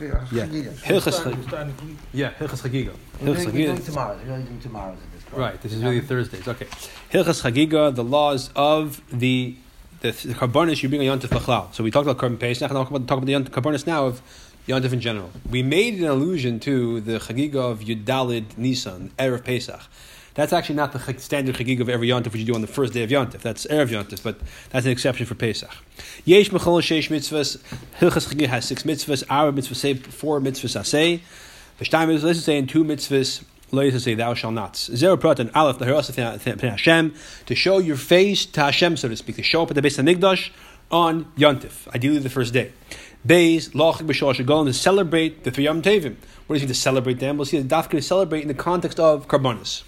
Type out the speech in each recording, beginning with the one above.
Yeah. Hilchas Yeah, Hilchas Chagiga. Hilchas Chagiga. tomorrow. We're doing tomorrow. Right. This is really Thursdays. Okay. Hilchas Chagiga, the laws of the the, the karbonis you bring a yontif lachlal. So we talked about carbon pesach, and I'll talk about the karbonis now of yontif in general. We made an allusion to the chagiga of Yudalid Nisan, erev Pesach. That's actually not the standard chagiga of every yontif which you do on the first day of yontif. That's erev yontif, but that's an exception for Pesach. Yesh mechol sheish mitzvahs. Hilchas chagiga has six mitzvahs. Our mitzvahs say four mitzvahs asay. V'shtayim is let's say in two mitzvahs. Lo say thou shalt not. Zero pratan aleph the heros of Hashem to show your face to Hashem, so to speak, to show up at the base of Migdash on Yontif, ideally the first day. Beis lochik b'shalosh to celebrate the three Yom Tevim. What does it mean to celebrate them? We'll see the dafka to celebrate in the context of karbonis.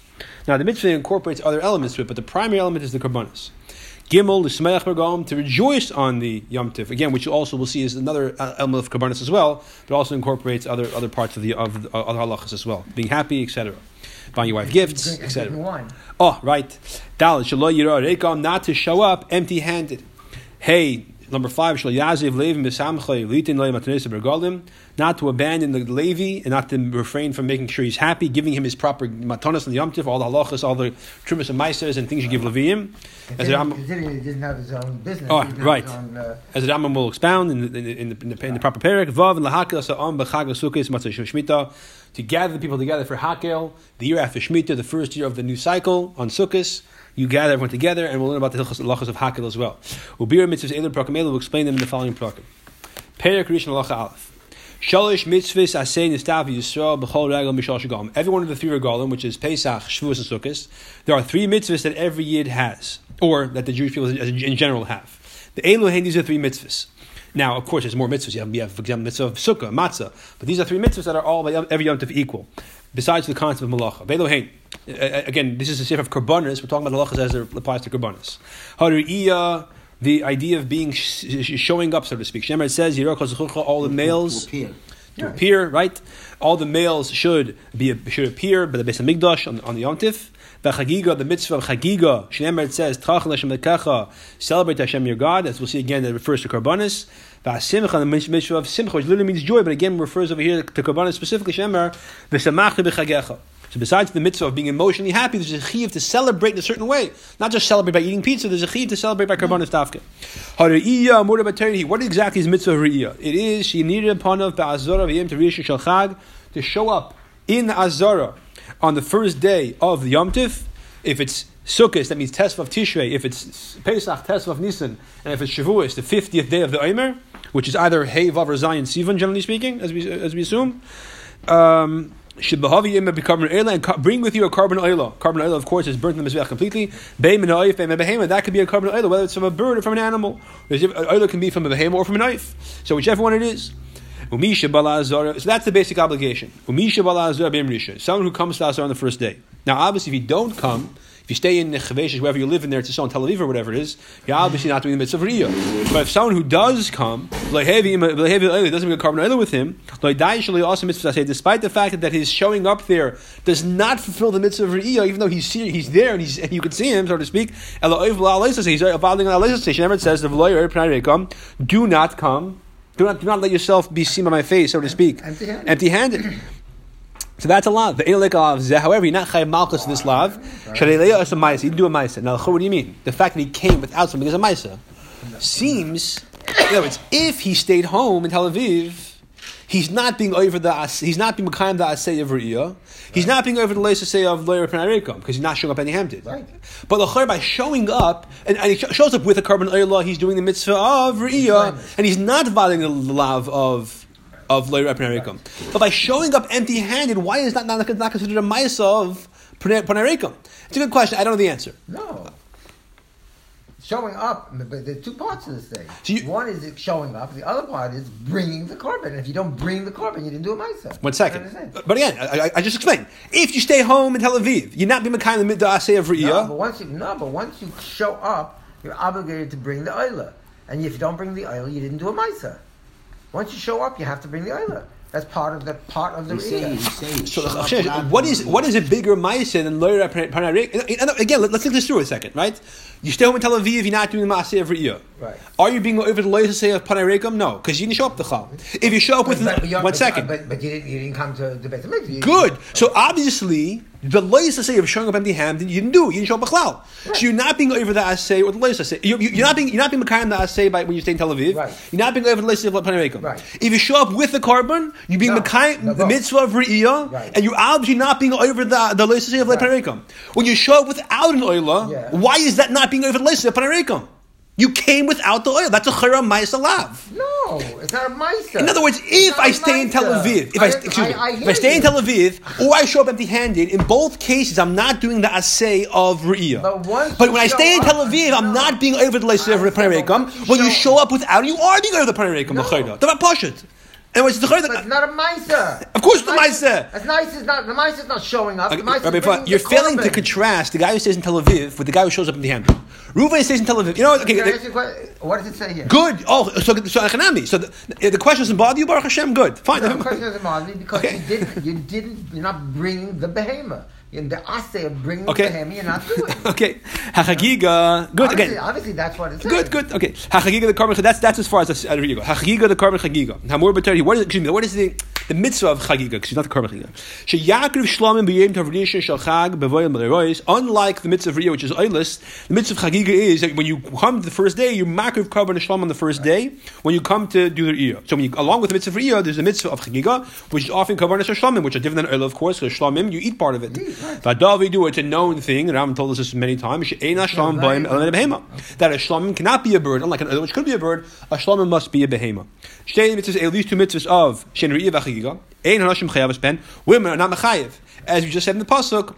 Now, the mitzvah incorporates other elements to it, but the primary element is the karbonis. Gimel, the Smeach Bergam, to rejoice on the Yom Tif, again, which also we'll see is another uh, element of karbonis as well, but also incorporates other other parts of the of the, other halachas as well, being happy, etc. Buying your wife gifts, etc. Oh, right. Dal not to show up empty-handed. Hey, Number five, not to abandon the Levi and not to refrain from making sure he's happy, giving him his proper matonas and the yomtiv, all the halachas, all the trumas and meisers and things you give Leviim. As he didn't have his own business. Oh, right. Own, uh, As the Rambam will expound in the, in the, in the, in the proper parak, vav and lahakil sa'am b'chag sukkis matzah shmita to gather the people together for hakel, the year after shmita, the first year of the new cycle on sukkis you gather everyone together, and we'll learn about the halachas of Hakel as well. Ubir mitzvahs elim prakim will explain them in the following prakim. Perik Rishon Halacha Aleph. Shalish mitzvahs asay nistav Yisrael b'chol regal mishal shagam. Every one of the three regalim, which is Pesach, Shavuos, and Sukkot, there are three mitzvahs that every yid has, or that the Jewish people in general have. The Elohim, these are three mitzvahs. Now, of course, there's more mitzvahs. You have, you have for example, mitzvah of sukkah, matzah. But these are three mitzvahs that are all by every yom equal, besides the concept of malacha. Velohein. Again, this is a sefer of karbonis. We're talking about halachas as it applies to karbonis. Hariyah, the idea of being showing up, so to speak. Shemer says, all the males to appear. to appear, right? All the males should be should appear by the base of Migdash on, on the Yom Tif. The mitzvah of Chagiga, Shnemer says, Trachel Hashem Lekecha, celebrate Hashem your God, as we'll see again, that refers to Karbanis. Simcha, the mitzvah of Simcha, which literally means joy, but again refers over here to Karbanis specifically, Shemer, V'samach B'chagecha. So besides the mitzvah of being emotionally happy, there's a chiv to celebrate in a certain way. Not just celebrate by eating pizza, there's a chiv to celebrate by karbanis tafka. What exactly is mitzvah re'iyah? It is, she needed upon of ba'azorah v'yim to to show up in the azara on the first day of the Yom Tif, if it's Sukkot, that means Tesvav Tishrei, if it's Pesach, Tesvav Nisan, and if it's Shavuos, the 50th day of the Omer, which is either Hey, Vav, or Zion, Sivan, generally speaking, as we, as we assume. Um, should and bring with you a carbon oil. Carbon oil, of course, is burnt in the mizbeach completely. That could be a carbon oil, whether it's from a bird or from an animal. Oil can be from a behemoth or from a knife. So whichever one it is. So that's the basic obligation. Someone who comes to us on the first day. Now, obviously, if you don't come, if you stay in Chaveshes, wherever you live in there, to in Tel Aviv or whatever it is, you're obviously not doing the mitzvah of. But if someone who does come, doesn't make a carbon with him, despite the fact that his showing up there does not fulfill the mitzvah of Riyah, even though he's he's there and, he's, and you can see him, so to speak, he's uh, following it says, do not come do not, do not let yourself be seen by my face, so to speak. Empty-handed. Empty-handed. So that's a lav. However, you're not chayav malchus in this lav. Shadeleya is a ma'isa. You do a ma'isa. Now, what do you mean? The fact that he came without something is a ma'isa. Seems, in other words, if he stayed home in Tel Aviv, He's not being over the he's not being kind the asay of Riyah. He's not being over the leis say of loyer penarikum because he's not showing up any empty. Right. But the by showing up and, and, he shows up with a carbon law, he's doing the mitzvah of Riyah, and he's not violating the law of of loyer penarikum. But by showing up empty-handed, why is that not, not considered a ma'isa of penarikum? It's a good question. I don't know the answer. No showing up. But there's two parts of this thing. So you, One is showing up. The other part is bringing the carbon. And if you don't bring the carbon, you didn't do it myself. One second. But again, I, I, just explained. If you stay home in Tel Aviv, you're not being kind of the midday of Riyah. No, but once you no, but once you show up, you're obligated to bring the oila. And if you don't bring the oil, you didn't do a ma'isa. Once you show up, you have to bring the oiler. That's part of the part of the He's saying, So shut up, Hashem, not what is bring- what is a bigger ma'aseh than loyra panarek? Again, let- let's think this through a second, right? You stay home in Tel Aviv, you're not doing the maaseh every year. Right. Are you being over the loyra say of panarekim? No, because you didn't show up the chal. If you show up with But- but you're- one but- second, But, but you, didn't, you didn't come to the Beit HaMikdash. You- Good. So obviously, the lois say of showing up empty handed, you didn't do it. You didn't show up a cloud. So you're not being over the assay or the lois say. You're, you're not being you're not being makayim the assay by when you stay in Tel Aviv. Right. You're not being over the lois of Panarikum. Right. If you show up with the carbon, you're being No. makayim No, the mitzvah of re'iyah, Right. and you're obviously not being over the the lois of Right. When you show up without an oila, Yeah. why is that not being over the lois of Panarikum? You came without the oil. That's a chayra ma'asalav. No, it's not a meister. In other words, if I stay in Tel Aviv, if I, excuse me, if I stay in Tel Aviv, or I show up empty-handed, in both cases, I'm not doing the assay of Re'iyah. But But when I stay in Tel Aviv, I'm No. not being over the Leisah of the I said, but Panarikam. once you When you show- up without, you are being over the the Chayda. The And it's the But it's not a meister. Of course the meiser. It's nice. Is not the meister is not showing up. The Rabbi You're the failing to contrast the guy who stays in Tel Aviv with the guy who shows up empty-handed. Reuven stays in Tel Aviv. You know what? Okay, Can I ask you a? What does it say here? good. Oh, so so Echanami. So the, the question doesn't bother you, Baruch Hashem. Good. Fine. No, the question doesn't bother me because Okay. you didn't. You didn't. You're not bringing the behemoth. In the assay of bringing Okay. the behemoth, you're not doing. okay. Hachagiga. Good. obviously, Again. obviously, that's what it's. Good, good, okay. Hachagiga the carbon. That's that's as far as the uh, Chagiga. Hachagiga the carbon chagiga. Hamur b'tari. What is excuse me? What is the the mitzvah of chagiga? Because not the carbon chagiga. Sheyakriv shlamim b'yem tavrisha shal chag b'voyim. Unlike the mitzvah of Riyah, which is oilus, the mitzvah of chagiga is that when you come to the first day, you makriv carbon shlam on the first day. When you come to do the Riyah, so when you along with the mitzvah of Riyah, there's a mitzvah of chagiga, which is often carbon shlamim, which are different than oil, of course. Because shlamim, you eat part of it. Vadavi do it's a known thing. and Ram told us this many times. She'ena shlam b'yem behema. That a shlamim cannot be a bird, unlike an oil which could be a bird. A shlamim must be a behema. Shtei mitzvahs, at least two mitzvahs of shen riyah v'chagiga. Ein chayav ben. Women are not mechayev, as we just said in the pasuk.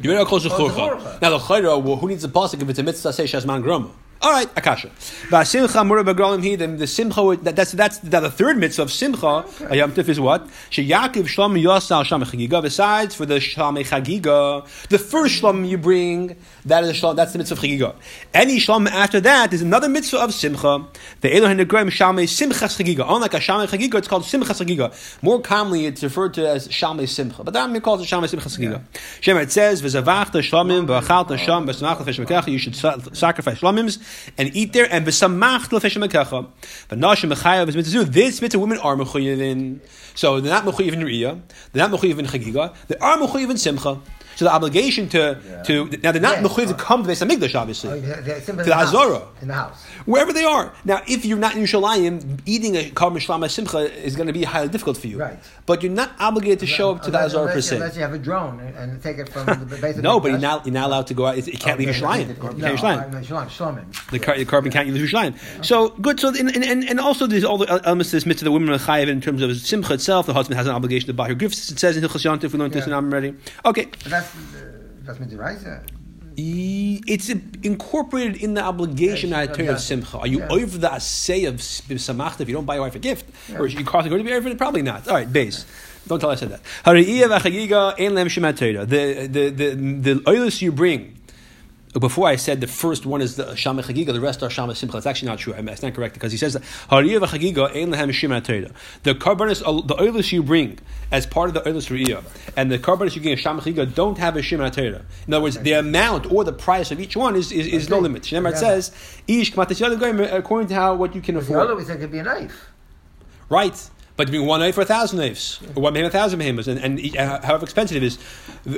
You better close the churcha. Now the chayra, well, who needs a pasuk if it's a mitzvah say shazman groma? All right, akasha. V'asimcha mura b'gralim he. The simcha. that- That's that's the, the third mitzvah of simcha. A yom tif is what? Sheyakiv shlam yasal sham chagiga. Besides for the shlam chagiga, the first shlam you bring that is a shlam. That's the mitzvah of chagiga. Any shlam after that is another mitzvah of simcha. The elohim negraim shalmei simchas chagiga. Unlike a shalmei chagiga, it's called simchas chagiga. More commonly, it's referred to as shalmei simcha. But that calls it shalmei simchas chagiga. Shema it says v'zavachta shlamim v'achalta sham v'samachta feshem You should sacrifice shlamims and eat there and v'samachta feshem mekecha. But nashim mechayav is mitzvah. This mitzvah women are mechuyivin. So they're not mechuyiv in riyah. They're not mechuyiv in chagiga. They are mechuyiv in simcha. So the obligation to to now they're not Yeah. mechuyiv to come to the Beis Hamikdash, obviously. Oh, they're- they're To the in house. In the house. Wherever they are. Now, if you're not in Yerushalayim, eating a Karm Shlama Simcha is going to be highly difficult for you. Right. But you're not obligated to show up to the Azar per se. Unless you have a drone and, and take it from the base of No, but you're not, you're not allowed to go out. It, it can't leave Okay, Yerushalayim. no, You can't no, Yerushalayim. no, Shalom, Shalom. The, car, the carbon can't use Yerushalayim. So good. So and, and, and also there's all the uh, elements of this mitzvah the women are chayiv in terms of simcha itself. The husband has an obligation to buy her gifts. It says in Hilchas Yontif, we learned this Yeah. and I'm ready. Okay, Uh, it's incorporated in the obligation Yeah, of Simcha. Are you Yeah. over the assay of Samachta if you don't buy your wife a gift? Yeah. Or is you crossing going to be over? Probably not. All right, base. Don't tell I said that. Hariyah v'chagiga ein lem shemat Torah. The the the the oilus you bring. Before I said the first one is the Shama Chagiga, the rest are Shama Simcha. That's actually not true. I mean, It's not correct because he says that Hariyah v'chagiga ein lehem Torah. The carbonus, the oilus you bring as part of the oilus riyah, and the carbonus you get in Shama Chagiga don't have a Torah. In other words, the amount or the price of each one is is, is no limit. Shemar it Yeah. says ish according to how what you can The afford. other we said could be a knife. Right. But you bring one knife for a thousand knives, or one behemoth, a thousand behemoths, and, and each- uh, however expensive it is.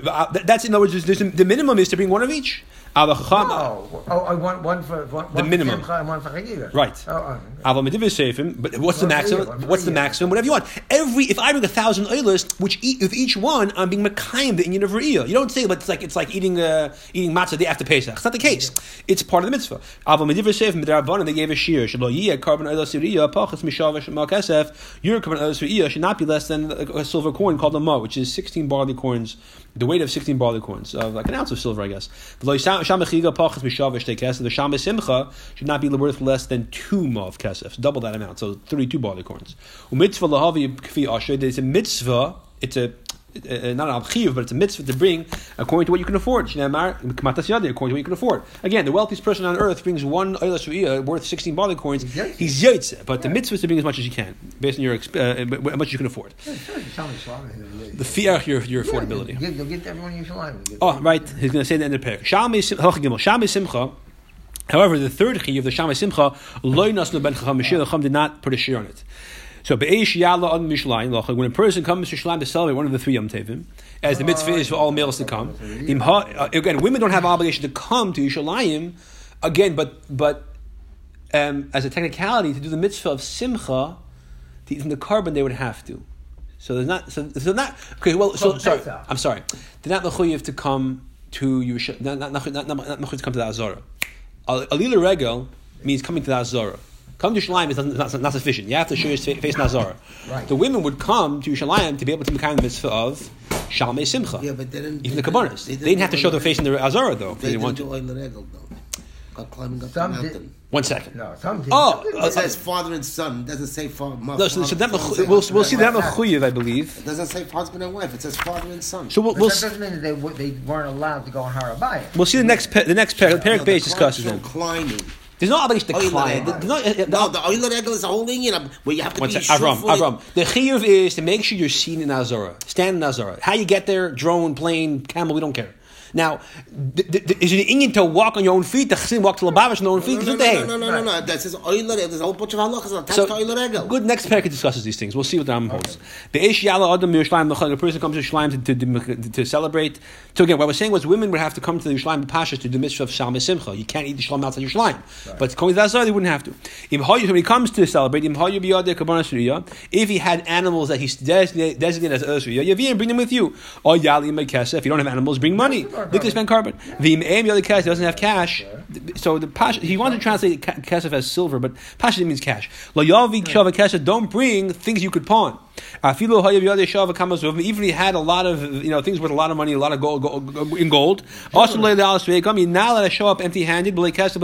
Uh, That's in other words, the minimum is to bring one of each. Al Chacham- Oh, oh, I want one for one, The one minimum. For Simcha and one for Chagiga. Right. Oh, oh. But what's the maximum? One What's the maximum? Whatever you want. Every if I bring a thousand oilers, which eat with each one, I'm being Makayim the Indian of Riyah. You don't say, but it's like it's like eating uh, eating matzah the day after Pesach. It's not the case. It's part of the mitzvah. Aval Medivir Seifim Midrabanan they gave a shear. Shelo Yiyah carbon oilers Riyah pachas mishav malkesef. Your carbon oilers Riyah should not be less than a silver coin called a ma, which is sixteen barley corns. The weight of 16 barley corns, of like an ounce of silver, I guess. The shama simcha should not be worth less than two of kesef, double that amount, so 32 barley corns. There's a mitzvah, it's a uh, uh not an abchiv, but it's a mitzvah to bring according to what you can afford. According to what you can afford. Again, the wealthiest person on earth brings one oilas worth 16 barley coins. He's yaitze, but the mitzvah is to bring as much as you can, based on your uh, how much you can afford. The fiach, your, your affordability. You'll get everyone you Oh, right. He's going to say the end of the parak. Shami Simcha. However, the third chi of the Shami Simcha, loy nasnu ben chacham Chacham did not put a shear on it. So be'eish yala on mishlayim when a person comes to Shlam to celebrate one of the three Yom Tevim, as the mitzvah is for all males to come. Uh, again, women don't have obligation to come to Yishalayim, again, but but um, as a technicality, to do the mitzvah of Simcha, to eat from the carbon, they would have to. So there's not. So, so not. Okay. Well, so sorry. I'm sorry. They're not mechuyev to come to Yerushalayim. Not not not not, not, not to come to the Azara. Alila regel means coming to the Azara. Come to Shalim is not, not, sufficient. You have to show your face Nazara. Right. The women would come to Shalim to be able to become the mitzvah of Shalmei Simcha. Yeah, but they didn't. Even the Kabbanis. They, they, didn't have to show their face in the Azara though. They, they didn't want to. Regel, though. climbing up some the mountain. Did. One second. No, some did. Oh, it uh, says father and son. It doesn't say father. No, so, so that we'll, we'll see that mechuyev, I believe. It doesn't say husband and wife. It says father and son. So we'll, we'll that doesn't mean they, they weren't allowed to go on Harabayim. We'll see the next the next pair. The parak page discusses them. Climbing. There's no obligation to oh, climb. No, the oiler regel is a whole thing, you know, where you have to One be Avram, Avram. The chiyuv is to make sure you're seen in Azara. Stand in Azara. How you get there, drone, plane, camel, we don't care. Now, is it an Indian to walk on your own feet? The Chassim walk to Labavish on their own feet? Eh? No, no, no, no, no, no, no, That says Oiler, there's a whole bunch of halachas attached so, to Oiler. Good, next parak discusses these things. We'll see what the Ram holds. The Eish Yala Adam Yerushalayim, the person comes to Yerushalayim to, to, to, celebrate. So again, what I was saying was women would have to come to the Yerushalayim Pashas to do the mitzvah of Shalom Simcha. You can't eat the Shalom outside Yerushalayim. Right. But going to that side, they wouldn't have to. When he comes to celebrate, if he had animals that he's designated as Ursuriyah, you bring them with you. Or Yali If you don't have animals, bring money. Look to spend korban. The Me'em Yoli Kesef doesn't have cash. So the Pash, he wanted to translate Kesef as silver, but Pasha means cash. Lo Yavi Shava Kesef, don't bring things you could pawn. Even if he had a lot of you know things worth a lot of money, a lot of gold, gold in gold. Also, you're not let us show up empty-handed.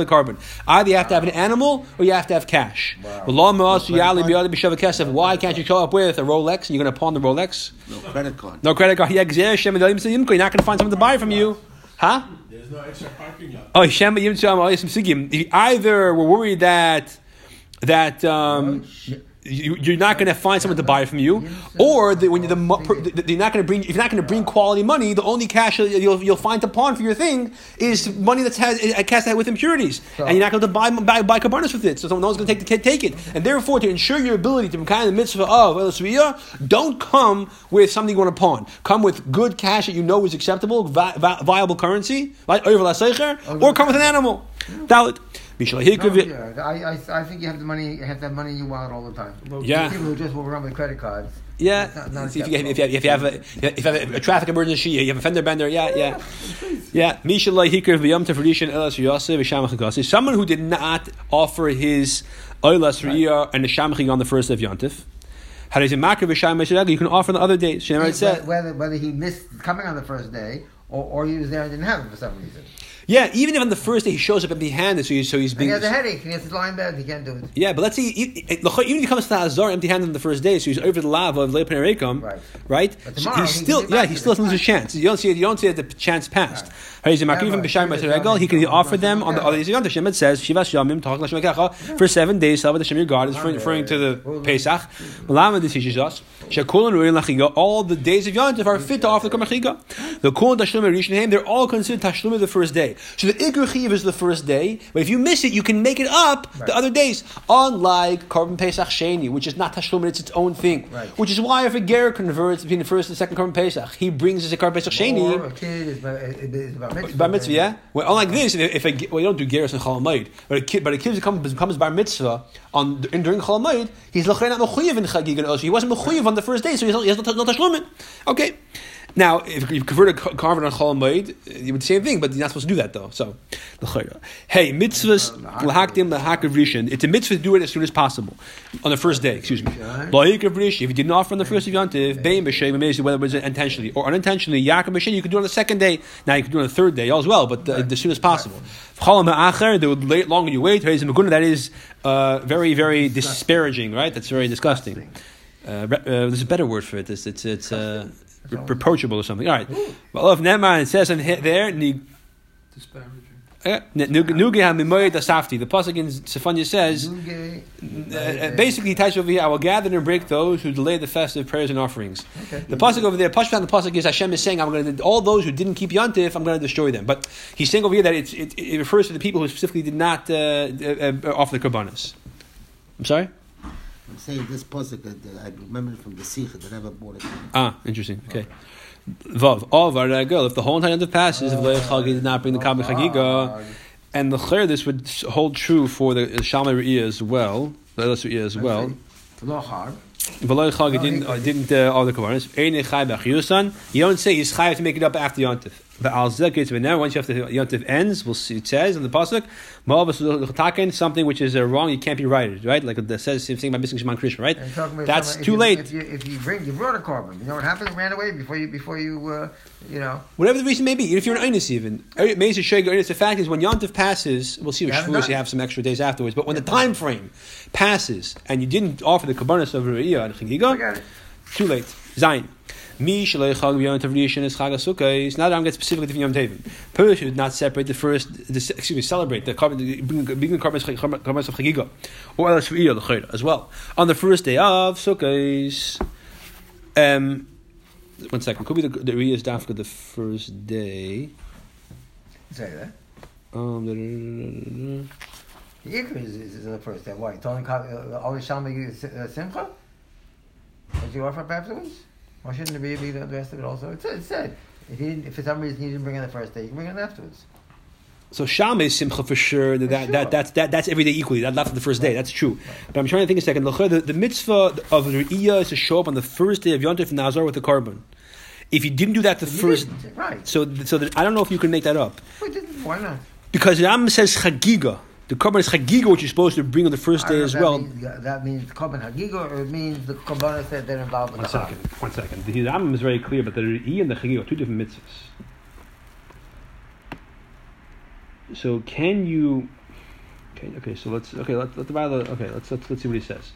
carbon. Either you have to have an animal or you have to have cash. Wow. Why can't you show up with a Rolex and you're going to pawn the Rolex? No credit card. No credit card. Yeah, you're not going to find someone to buy from you. Huh? There's no extra parking lot. Oh, Either we're worried that that um, you, are not going to find someone to buy from you, or the, when you're, the, you're not going to bring if you're not going to bring quality money, the only cash you'll, you'll find to pawn for your thing is money that's has a cast out with impurities, and you're not going to buy buy, buy carbonas with it, so someone no one's going to take the take it, and therefore to ensure your ability to be kind of the mitzvah of don't come with something you want to pawn. Come with good cash that you know is acceptable, vi- vi- viable currency, right? Or come with an animal. Dalit. No, yeah. I, I, I think you have the money. You have that money in your wallet all the time. Yeah. People who just walk around with credit cards. Yeah. Not, not if, you, if, you, have, if, you, have a if you have a, a traffic emergency, you have a fender bender. Yeah, yeah, yeah. Someone who did not offer his oilas riyah and the shamchi on the first of Yontif. How does it matter? You can offer on the other days. Whether, whether he missed coming on the first day or, or he was there and didn't have it for some reason. Yeah, even if on the first day he shows up empty-handed, so, so he's being. he has a headache. He has to lie in bed. He can't do it. Yeah, but let's see. Even if he comes to the Azar empty-handed on the first day, so he's over the lava of Leopen right? Right. But tomorrow, he's still yeah, he still has a chance. You don't see. You don't see. The chance passed. Right. He can offer them on the other days of Yom It says Shivas Yamim for seven days. Salva Hashem your God is referring to the Pesach. Malama this teaches us all the days of Yom Tov are fit to offer the Kamachiga. The Kol Tashlum Rishon they're all considered Tashlum of the first day. So the Chiv is the first day, but if you miss it, you can make it up the other days. Unlike Korban Pesach Sheni, which is not Tashlum, it's its own thing. Which is why if a Ger converts between the first and second Korban Pesach, he brings his Korban Pesach Sheni. Or a kid is, is mitzvah. Bar mitzvah, yeah. Well, unlike this, if, a, well, you don't do gerus and chalamayid, but a kid, but a kid becomes, becomes bar mitzvah on during chalamayid, he's not mechuyev in chagig chagigan He wasn't mechuyev on the first day, so he has no, no tashlumin. Okay. Now, if you convert a carbon on Chol Moed, you would the same thing, but you're not supposed to do that though. So, hey, mitzvahs lahakdim lahakav rishon. It's a mitzvah to do it as soon as possible on the first day. Excuse me. If you didn't offer on the first of Yontiv, bein b'shem whether it was intentionally or unintentionally, yaakov b'shem, you could do it on the second day. Now you can do it on the third day as well, but the, as soon as possible. Right. The longer you wait, that is uh, very, very disparaging, right? That's very disgusting. Uh, uh, there's a better word for it. It's it's, it's uh, re- reproachable or something. All right. Well, if Neman it says in he- there, ni- Disparaging. eh, nuge nuge ha-mimoyed. The pasuk in Sephania says, Nuge- uh, uh, basically, Taisha over here, I will gather and break those who delay the festive prayers and offerings. Okay. The pasuk over there, Pashtan, the pasuk is Hashem is saying, I'm going to all those who didn't keep Yontif, I'm going to destroy them. But he's saying over here that it's, it, it refers to the people who specifically did not uh, uh, uh, offer the korbanos. I'm sorry. I'm saying this pasuk, uh, I remember from the Sikh, that never bought it. Ah, interesting. Okay. Vav, all girl. If the whole entire of passes, if Chagi did not bring the Kabbalah Chagiga, and the Chair, this would hold true for the Shamai Re'iyah as well, the Elas Re'iyah as well. Lo hard. V'lo Chagi didn't uh, didn't uh, all the Kavarnas. Ein B'Achiyusan. You don't say he's Chai to make it up after Yontif. But Al Zekit now once you have to Yontif ends, we'll see. It says in the pasuk, Ma'avas something which is uh, wrong, you can't be righted, right? Like it says the same thing by missing Shema Krishna, right? And you're talking about That's too you- late. If you, if you bring, you brought a carbon. You know what happened? It ran away before you, before you, uh, you know. Whatever the reason may be, if you're an Einus even, Mesa Shega Einus, the fact is when Yontif passes, we'll see You Shavuos, you have some extra days afterwards, but when the time frame passes and you didn't offer the Kabbanas of Re'iyah and Chagiga, it. too late. Zayin. Mi shalei chag b'yom rishon is chag Sukkos. Now that I'm getting specifically to Yom Tevin. Person should not separate the first, the, excuse me, celebrate the carbon, the, bring the carbon of chagiga, or else re'iyah l'chayr as well on the first day of Sukkos. Um, one second. Could be the the is after the first day. Say that. Um, da-. The Iker is, is, is the first day. Why? Telling uh, uh, Simcha? Did you offer up afterwards? Why shouldn't it be, be the rest of it also? It said, it said if, he didn't, if for some reason he didn't bring it the first day, you can bring it afterwards. So Sham is simcha for sure. That, that, sure. that that's that, that's every day equally. That not for the first day. That's true. But I'm trying to think a second. The, the mitzvah of Re'iyah is to show up on the first day of Yontif Nazar with the carbon. If you didn't do that the You first, right. so so that, I don't know if you can make that up Why, didn't, why not? because the Ram says chagiga. The carbon is chagiga, which you're supposed to bring on the first day as that well. Means, that means Korban Hagiga or it means the Korbanos that they're involved with One the second. One second. The Rambam is very clear, but the Re'iyah and the chagiga are two different mitzvahs. So can you? Okay, okay. So let's okay. Let's let the Bible. Okay, let's let's let's see what he says.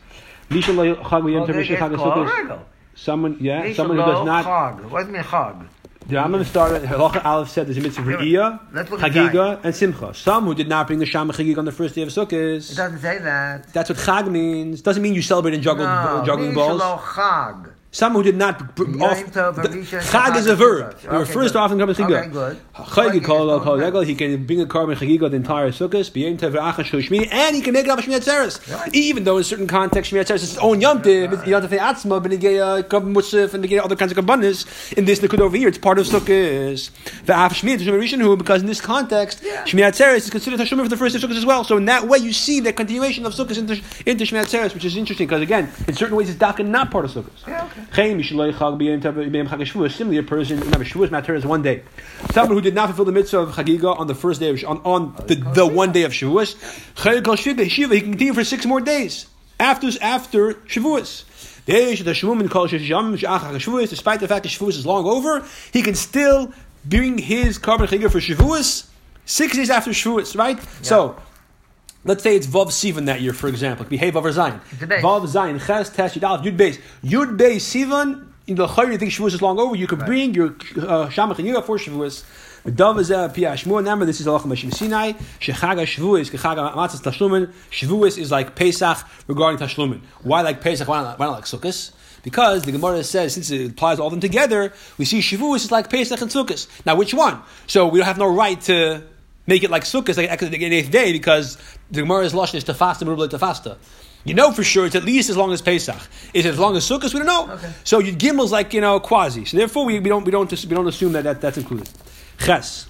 Misha chag Well, v'yom they Chag called HaSukkos. regal. Someone, yeah, someone who does not. Chag. What does it mean Chag? The Rambam started. Halacha Aleph said there's a mitzvah Re'iyah, let's look at Chagiga, and Simcha. Some who did not bring the Shama Chagiga on the first day of Sukkot. It doesn't say that. That's what Chag means. Doesn't mean you celebrate and juggle no, juggling balls. Chag. Some who did not br- off. The- Chag is a verb. It Okay, refers to good. often comes Okay, Chagiga. good. Chagi kol Chag is kol both regal. He can bring a carbon chagiga the entire sukkahs, b'yem tev ra'achas shishmi, and he can make it up a shmiyat zeres. Even though in certain contexts shmiyat zeres is its own yom tiv, it's yom tev atzma, benegay carbon uh, musaf, and other kinds of kabbanis. In this liquid over here, it's part of sukkahs. V'af shmiyat tashum rishonu, because in this context, shmiyat zeres is considered tashum for the first day of sukkahs as well. So in that way, you see the continuation of sukkahs into into shmiyat zeres, which is interesting because again, in certain ways, it's daka not part of sukkahs. Yeah, okay. Chaim, you should lay chag b'yem tev b'yem chag Shavuos. Similarly, a person remember Shavuos matter is one day. Someone who did not fulfill the mitzvah of chagiga on the first day of on, on the, the one day of Shavuos, he can continue for six more days after after Shavuos. Despite the fact that Shavuos is long over, he can still bring his carbon chagiga for Shavuos six days after Shavuos, right? So. Let's say it's Vav Sivan that year, for example. It could be Hey Vav or Zayin. Today. Vav Zayin, Ches, Tesh, Yud Aleph, Yud Beis. Yud Beis Sivan, in the Chayr, you think Shavuos is long over, you could bring your uh, Shamach and Yud for Shavuos. Dav is a Pia Shmuel. Remember, this is Allah Mashim Sinai. Shechaga Shavuos, Kechaga Matzah Tashlumin. Shavuos is like Pesach regarding Tashlumin. Why like Pesach? Why not, why not like Sukkot? Because the Gemara says, since it applies all of them together, we see Shavuos is like Pesach and Sukkot. Now, which one? So we don't have no right to make it like Sukkot, like the eighth day, because the Gemara's lashon is tafasta merubla tafasta. You know for sure it's at least as long as Pesach. Is it as long as Sukkot? We don't know. Okay. So Yud Gimel's like you know quasi. So therefore we, we don't we don't we don't assume that, that that's included. Ches.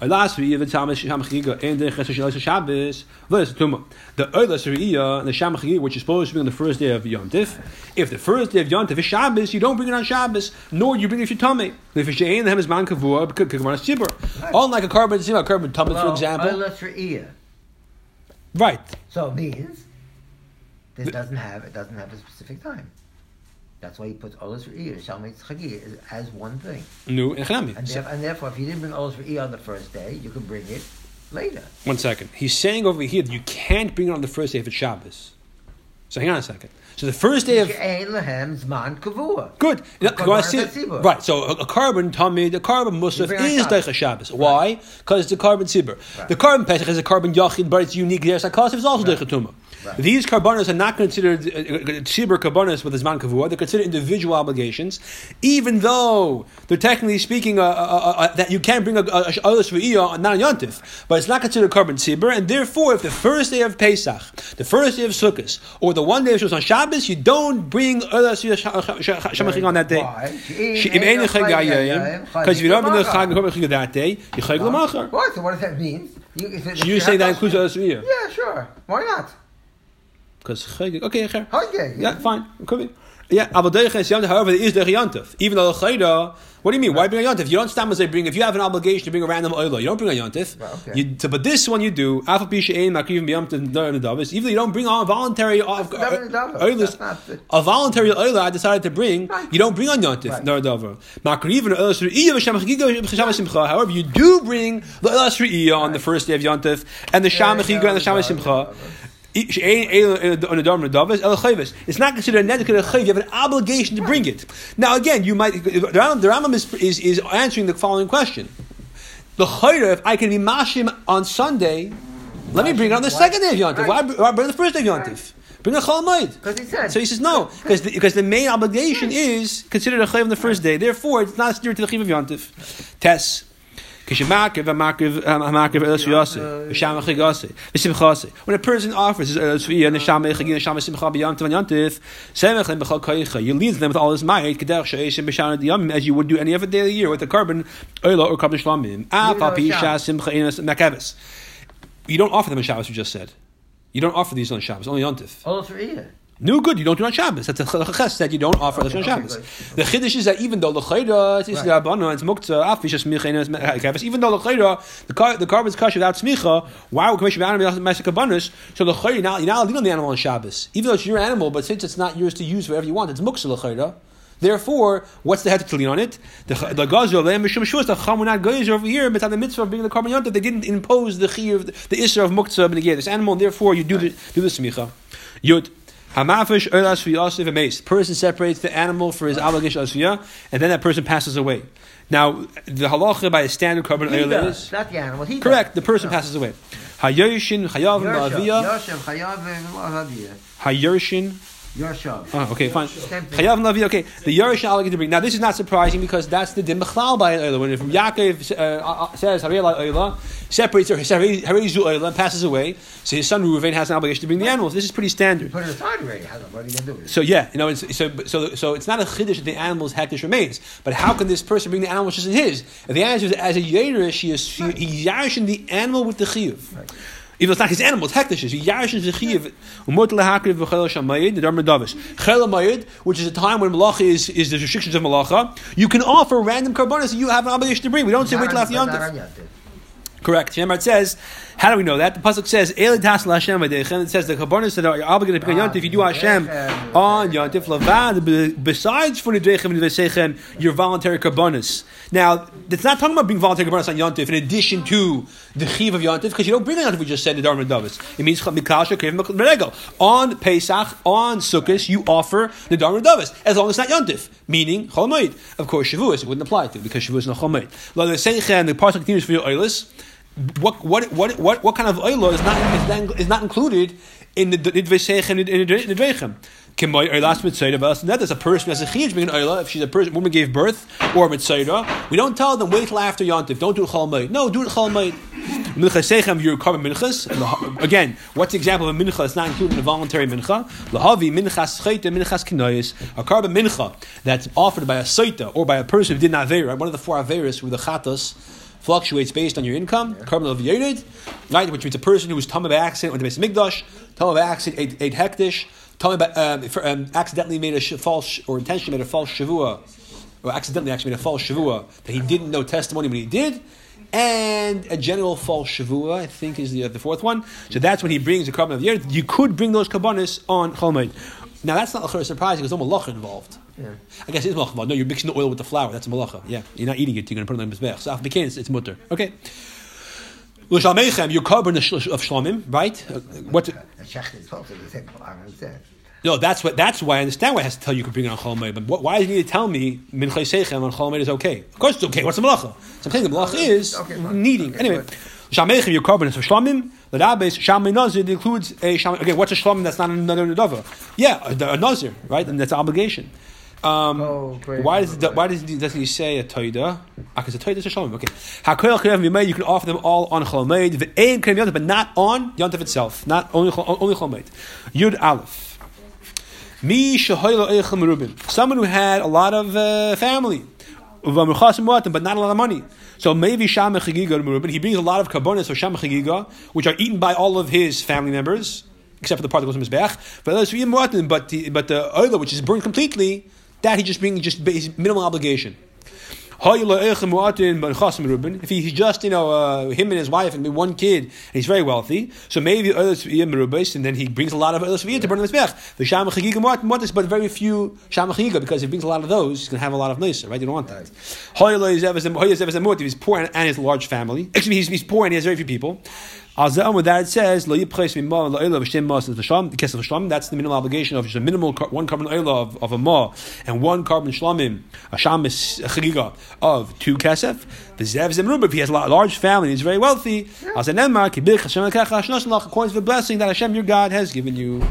Week, the Thomas Sham Chagiga and the Ches Shalosh Shabbos. V'es Tuma. The Oilas Riyah and the Sham Chagiga, which is supposed to be on the first day of Yom Tif. If the first day of Yom Tif is Shabbos, you don't bring it on Shabbos, nor you bring it to Tummy. If it's Shein, the Hem is Man Kavua, is Chibur. Unlike a carbon, a carbon Tummy, for example. Oilas Re'iyah. Right. So it means this doesn't have it doesn't have a specific time. That's why he puts Olas Re'iyah, Shalmei Chagiga as- as one thing. Nu and Chanami. And, theref- and therefore, if you didn't bring Olas Re'iyah on the first day, you could bring it later. One second. He's saying over here that you can't bring it on the first day if it's Shabbos. So hang on a second. So the first day of She'ein lehem zman kavua. Good. Yeah, Carbon you see is a tzibur. Right. So a, a carbon tummy, the carbon musaf is. Deicha Shabbos. Why? Because it's the carbon tzibur. The carbon pesach is a carbon yachid, but it's unique there. Sakos is also Deicha Tumah. These carbonas are not considered uh, uh, tzibur carbonas with the zman kavua. They're considered individual obligations, even though they're technically speaking uh, uh, uh, uh, that you can bring a a- a others for iyah, not a yontif, but it's not considered carbon tzibur. And therefore, if the first day of Pesach, the first day of Sukkot, or the one day of Shabbos on Shabbos, you don't bring shamaching on that day. Because if you don't bring the chag that day, you chag. What? So what does that mean? You, if it- So you say that includes others for iyah? Yeah, sure. Why not? Because chag. Okay, okay. Okay. Yeah, fine. Could be. Yeah, is yontif. However, there is the yontif. Even though the chayda, what do you mean? Why bring a yontif? You don't stand and say bring. If you have an obligation to bring a random oil, you don't bring a yontif. Right, okay. You, but this one you do. Alpha pisha ein makriv biyamtiv the davis. Even though you don't bring on voluntary of That's not the davar. oil, That's not the- a voluntary oil I decided to bring. You don't bring on yontif. Right. No davar. Makriv and oil sriya chagiga v'shem simcha. However, you do bring the oil sriya on the first day of yontif and the sham Yeah, chagiga and the sham simcha. It's not considered a neder. You have an obligation to bring it. Now, again, you might. The Rambam, is, is, is answering the following question: The chayv, if I can be mashim on Sunday, let me bring it on the second day of Yontif. Why, why bring the first day of Yontif? Bring a chol moed. Because he said. So he says no, because the, because the main obligation is considered a chayv on the first day. Therefore, it's not steered to the chayv of Yontif. Tess. Kishamakiv, amakiv, amakiv, elas yase, v'sham chigase, v'simchase. When a person offers his elas v'iyah, and the sham chigin, and sham simcha b'yantiv and yantiv, semech lem koicha, you lead them with all his might, she'eshim as you would do any other day of the year with a carbon, oila or carbon shlamim. Af al pi Sham. shas simcha enas makavis. You don't offer them on Shabbos, you just said. You don't offer these on Shabbos, only. Oh, it's Re'iyah. No good, you don't do it on Shabbos. That's a ches that you don't offer okay, on okay, Shabbos. good. The chiddush is that even though the chayda is the abana, it's muktzah, afish es smicha. Even though the chayda, the car, the carbon's kasha without smicha, why would commission animal mesek abanus? So the chayda now you're not allowed on the animal on Shabbos, even though it's your animal, but since it's not yours to use wherever you want, it's muktzah the chayda. Therefore, what's the head to lean on it? The the gazel and mishum shus the chamunat goyzer over here, but on the mitzvah of being the carbon yontif, they didn't impose the chiyuv, the isra of muktzah b'negir this animal, and therefore you do the do the smicha. Yud. Hamafish olas v'yasiv and mace. Person separates the animal for his obligation asviyah, and then that person passes away. Now, the halacha by a standard carbon does, is not the animal. He correct. The person passes away. Hayershin chayav Yoshev, la'aviyah. Yoshev, Chayav, V'Laviyah. Hayershin. Yoshev. Oh, okay, fine. Chayav la'aviyah. Okay, the Yerush obligate to bring. Now, this is not surprising because that's the din b'chlal by an oila. When if Yaakov uh, uh, says Harei la oila, separates or Harei zu oila and passes away, so his son Reuven has an obligation to bring the animals. This is pretty standard. Put it aside already. What are you to do? So yeah, you know, it's, so so so it's not a chiddush that the animal's hektish remains. But how can this person bring the animals just as his? If the answer is as a yerish, he is he, yarishing the animal with the chiyuv. Even though it's not his animal, it's hektish. He yarishing the chiyuv. Umot lehakriv v'chel shamayid the darmer davish. Chel mayid, which is a time when malacha is is the restrictions of malacha. You can offer random karbonis that you have an obligation to bring. We don't say wait till after Not yontif. on Yontif. Correct. Shemar says, how do we know that? The pasuk says, "Eli tas Hashem v'deichem." It says the karbonis that are obligated to bring Ah, yontif. You do Hashem on yontif lavad. Besides for and v'seichen, your voluntary karbonis. Now, it's not talking about being voluntary karbonis on yontif in addition to the chiv of yontif because you don't bring yontif. We just said the dharma davis. It means mikasha krivim meregel. On Pesach, on Sukkot, you offer the dharma davis as long as it's not yontif, meaning cholamayid. Of course, shavuos it wouldn't apply to because shavuos is not cholamayid. Lo the pasuk continues for your oilus what what what what what kind of oil is not is, not, included in the nidvesech and in the mitzvah of us? That is a person has a chiyuv being an oila. If she's a person, woman gave birth or mitzvah, we don't tell them wait till after yontif. Don't do it chol mayit. No, do it chol mayit. Minchasechem minchas. Again, what's the example of a mincha that's not included in a voluntary mincha? Lahavi minchas chayte minchas kinayis. A carbon mincha that's offered by a saita or by a person who did not avera. One of the four averas with the chatas fluctuates based on your income. Carbon of Yerid, right, which means a person who was tummy by accident went to base Migdash, tummy by accident ate, ate hektish, tummy by um, for, um, accidentally made a sh- false or intentionally made a false shavua, or accidentally actually made a false shavua that he didn't know testimony when he did. And a general false shavua, I think, is the, uh, the fourth one. So that's when he brings the carbon of Yerid. You could bring those karbonis on Cholmaid. Now that's not surprising because there's no malacha involved. Yeah. I guess it's malacha. No, you're mixing the oil with the flour. That's a malacha. Yeah, you're not eating it. You're going to put it on the mizbech. So after it's, it's mutter. Okay. L'shalmeichem, your carbon of sh- of shlamim, right? Uh, what? The shech is also the same. No, that's what. That's why I understand why it has to tell you you can bring it on Chol Moed. But what, why does he need to tell me Minchai Seichem on Chol Moed is okay? Of course it's okay. What's the malacha? So I'm saying the malacha is Okay, needing. Okay, anyway, Shamechem your carbon Shlamim. The Rabbis Shamei Nazir includes a Sham. Okay, what's a Shlamim that's not another Nadava? Yeah, a, a Nazir, right? And that's an obligation. Um, Oh, great. why does why does he, doesn't he say a toida? Ah, because a toida is a shalom. Okay, hakoel chayav mimei. You can offer them all on cholamed, v'ein but not on yontav itself. Not only only cholamed. Yud aleph. Mi eichem rubin. Someone who had a lot of uh, family, but not a lot of money. So maybe Shama Chagiga Rubin, he brings a lot of carbonas or Shama Chagiga, which are eaten by all of his family members, except for the part that goes in his back. But but the but the oil which is burned completely, that he just brings just his minimal obligation. If he's just, you know, uh, him and his wife and one kid, and he's very wealthy, so maybe and then he brings a lot of to burn. The Muatim, but very few Shama Chagiga, because if he brings a lot of those, he's going to have a lot of nicer, right? You don't want that. He's poor and, and his large family, actually, he's, he's poor and he has very few people. Azam with that says lo yipreis mimah lo'ila v'shem mas l'shlam kesef l'shlam. That's the minimal obligation of just a minimal one carbon oila of, of a ma and one carbon shlamim a shamis chagiga of two kesef. The zev zemruba if he has a large family he's very wealthy. As an emma kibich Hashem lekecha ashnas lach according to the blessing that Hashem your God has given you.